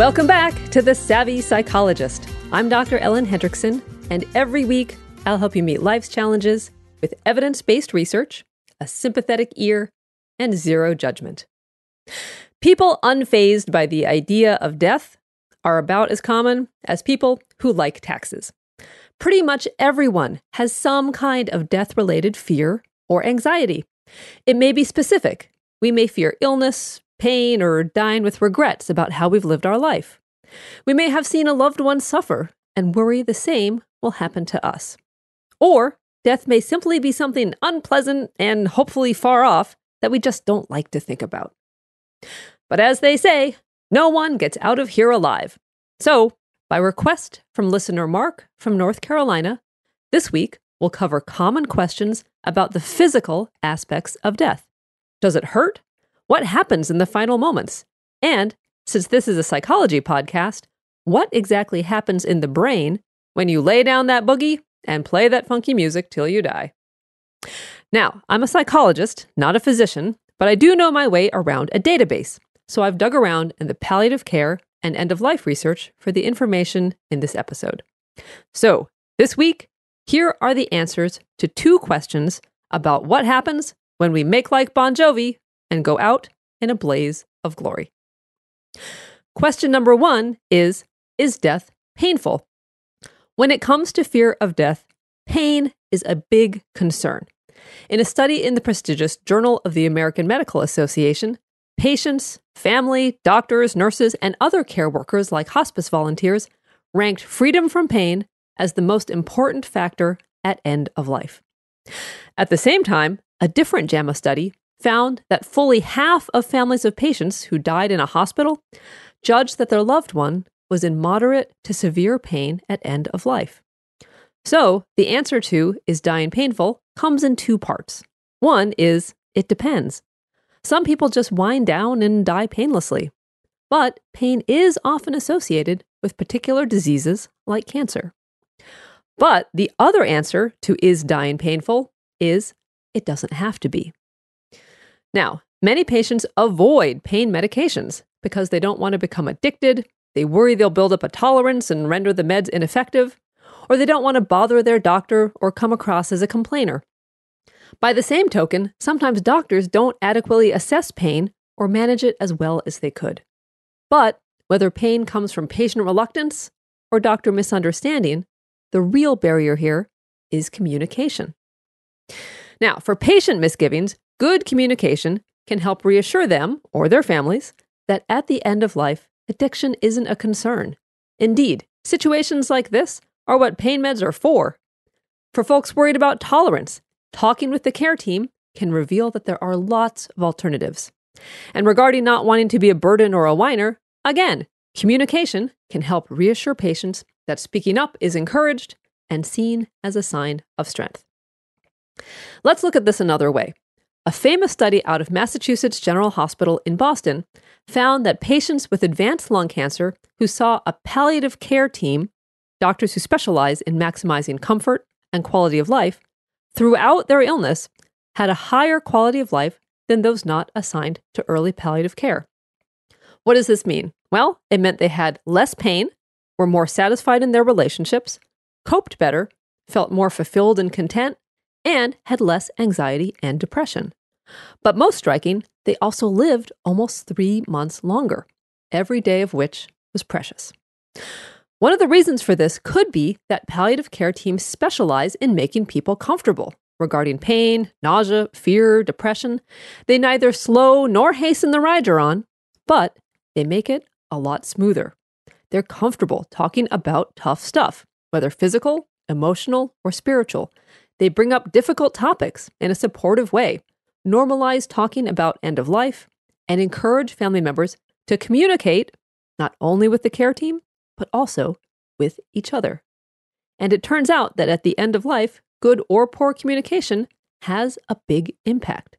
Welcome back to The Savvy Psychologist. I'm Dr. Ellen Hendriksen, and every week I'll help you meet life's challenges with evidence based research, a sympathetic ear, and zero judgment. People unfazed by the idea of death are about as common as people who like taxes. Pretty much everyone has some kind of death related fear or anxiety. It may be specific. We may fear illness, pain, or dying with regrets about how we've lived our life. We may have seen a loved one suffer and worry the same will happen to us. Or death may simply be something unpleasant and hopefully far off that we just don't like to think about. But as they say, no one gets out of here alive. So, by request from listener Mark from North Carolina, this week we'll cover common questions about the physical aspects of death. Does it hurt? What happens in the final moments? And since this is a psychology podcast, what exactly happens in the brain when you lay down that boogie and play that funky music till you die? Now, I'm a psychologist, not a physician, but I do know my way around a database. So I've dug around in the palliative care and end of life research for the information in this episode. So, this week, here are the answers to two questions about what happens when we make like Bon Jovi and go out in a blaze of glory. Question number one is Is death painful? When it comes to fear of death, pain is a big concern. In a study in the prestigious Journal of the American Medical Association, patients, family, doctors, nurses, and other care workers like hospice volunteers ranked freedom from pain as the most important factor at end of life. At the same time, a different JAMA study found that fully half of families of patients who died in a hospital judged that their loved one was in moderate to severe pain at end of life. So, the answer to is dying painful comes in two parts. One is it depends. Some people just wind down and die painlessly. But pain is often associated with particular diseases like cancer. But the other answer to is dying painful is it doesn't have to be. Now, many patients avoid pain medications because they don't want to become addicted, they worry they'll build up a tolerance and render the meds ineffective, or they don't want to bother their doctor or come across as a complainer. By the same token, sometimes doctors don't adequately assess pain or manage it as well as they could. But whether pain comes from patient reluctance or doctor misunderstanding, the real barrier here is communication. Now, for patient misgivings, good communication can help reassure them or their families that at the end of life, addiction isn't a concern. Indeed, situations like this are what pain meds are for. For folks worried about tolerance, talking with the care team can reveal that there are lots of alternatives. And regarding not wanting to be a burden or a whiner, again, communication can help reassure patients that speaking up is encouraged and seen as a sign of strength. Let's look at this another way. A famous study out of Massachusetts General Hospital in Boston found that patients with advanced lung cancer who saw a palliative care team, doctors who specialize in maximizing comfort and quality of life, throughout their illness had a higher quality of life than those not assigned to early palliative care. What does this mean? Well, it meant they had less pain, were more satisfied in their relationships, coped better, felt more fulfilled and content, and had less anxiety and depression. But most striking, they also lived almost three months longer, every day of which was precious. One of the reasons for this could be that palliative care teams specialize in making people comfortable regarding pain, nausea, fear, depression. They neither slow nor hasten the ride you're on, but they make it a lot smoother. They're comfortable talking about tough stuff, whether physical, emotional, or spiritual. They bring up difficult topics in a supportive way, normalize talking about end of life, and encourage family members to communicate not only with the care team, but also with each other. And it turns out that at the end of life, good or poor communication has a big impact.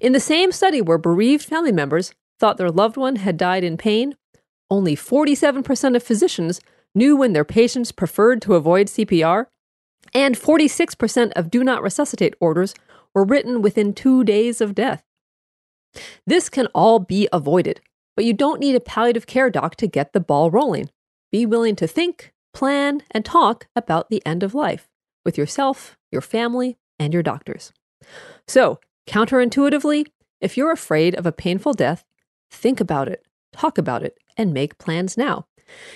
In the same study where bereaved family members thought their loved one had died in pain, only 47% of physicians knew when their patients preferred to avoid CPR, and 46% of do not resuscitate orders were written within two days of death. This can all be avoided, but you don't need a palliative care doc to get the ball rolling. Be willing to think, plan, and talk about the end of life with yourself, your family, and your doctors. So, counterintuitively, if you're afraid of a painful death, think about it, talk about it, and make plans now.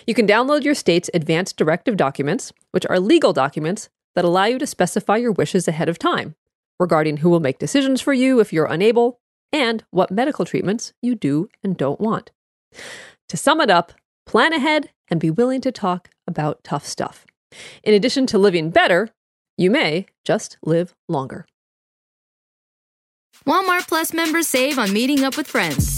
You can download your state's advanced directive documents, which are legal documents that allow you to specify your wishes ahead of time regarding who will make decisions for you if you're unable and what medical treatments you do and don't want. To sum it up, plan ahead and be willing to talk about tough stuff. In addition to living better, you may just live longer. Walmart Plus members save on meeting up with friends.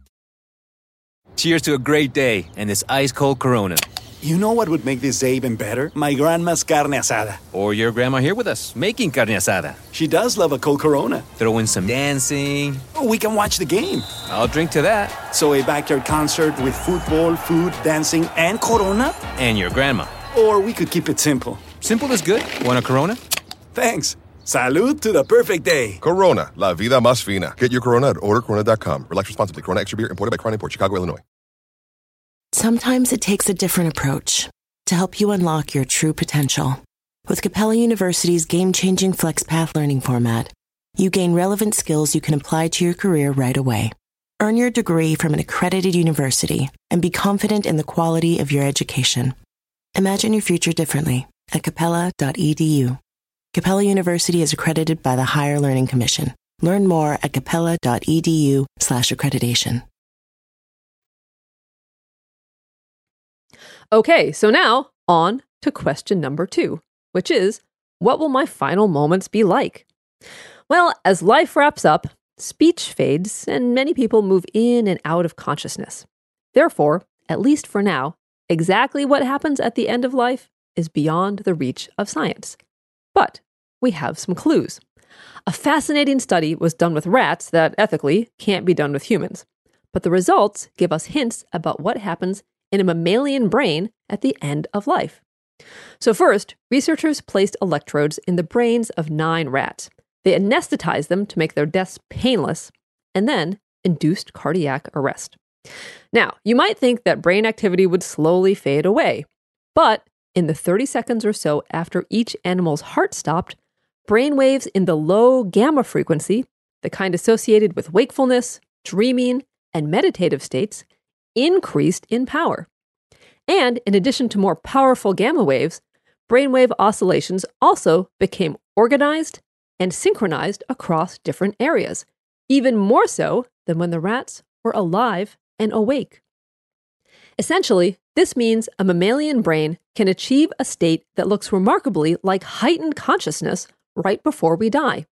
Cheers to a great day and this ice-cold Corona. You know what would make this day even better? My grandma's carne asada. Or your grandma here with us, making carne asada. She does love a cold Corona. Throw in some dancing. Oh, we can watch the game. I'll drink to that. So a backyard concert with football, food, dancing, and Corona? And your grandma. Or we could keep it simple. Simple is good. Want a Corona? Thanks. Salud to the perfect day. Corona, la vida más fina. Get your Corona at ordercorona.com. Relax responsibly. Corona Extra Beer, imported by Crown Import, Chicago, Illinois. Sometimes it takes a different approach to help you unlock your true potential. With Capella University's game changing FlexPath learning format, you gain relevant skills you can apply to your career right away. Earn your degree from an accredited university and be confident in the quality of your education. Imagine your future differently at capella.edu. Capella University is accredited by the Higher Learning Commission. Learn more at capella.edu slash accreditation. Okay, so now on to question number two, which is what will my final moments be like? Well, as life wraps up, speech fades and many people move in and out of consciousness. Therefore, at least for now, exactly what happens at the end of life is beyond the reach of science. But we have some clues. A fascinating study was done with rats that ethically can't be done with humans. But the results give us hints about what happens in a mammalian brain at the end of life. So, first, researchers placed electrodes in the brains of nine rats. They anesthetized them to make their deaths painless, and then induced cardiac arrest. Now, you might think that brain activity would slowly fade away, but in the 30 seconds or so after each animal's heart stopped, brain waves in the low gamma frequency, the kind associated with wakefulness, dreaming, and meditative states, increased in power. And in addition to more powerful gamma waves, brainwave oscillations also became organized and synchronized across different areas, even more so than when the rats were alive and awake. Essentially, this means a mammalian brain can achieve a state that looks remarkably like heightened consciousness right before we die.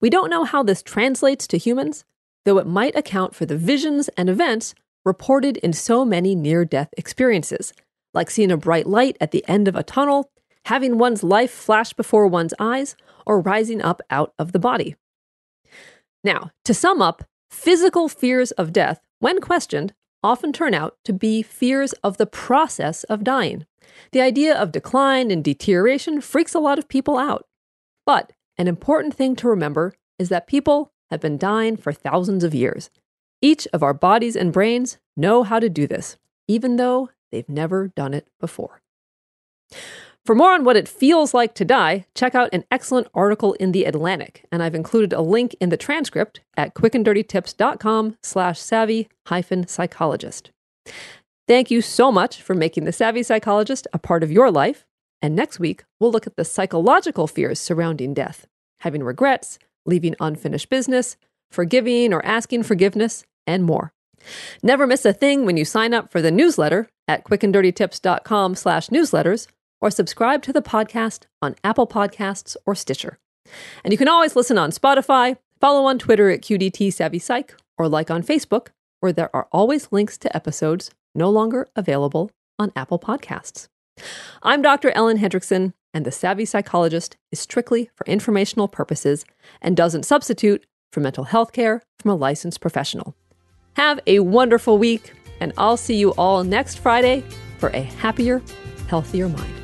We don't know how this translates to humans, though it might account for the visions and events reported in so many near death experiences, like seeing a bright light at the end of a tunnel, having one's life flash before one's eyes, or rising up out of the body. Now, to sum up, physical fears of death when questioned, often turn out to be fears of the process of dying. The idea of decline and deterioration freaks a lot of people out. But an important thing to remember is that people have been dying for thousands of years. Each of our bodies and brains know how to do this, even though they've never done it before. For more on what it feels like to die, check out an excellent article in The Atlantic, and I've included a link in the transcript at quickanddirtytips.com slash savvy hyphen psychologist. Thank you so much for making the Savvy Psychologist a part of your life. And next week, we'll look at the psychological fears surrounding death, having regrets, leaving unfinished business, forgiving or asking forgiveness, and more. Never miss a thing when you sign up for the newsletter at quickanddirtytips.com slash newsletters or subscribe to the podcast on Apple Podcasts or Stitcher. And you can always listen on Spotify, follow on Twitter at QDT Savvy Psych, or like on Facebook, where there are always links to episodes no longer available on Apple Podcasts. I'm Dr. Ellen Hendriksen, and the Savvy Psychologist is strictly for informational purposes and doesn't substitute for mental health care from a licensed professional. Have a wonderful week, and I'll see you all next Friday for a happier, healthier mind.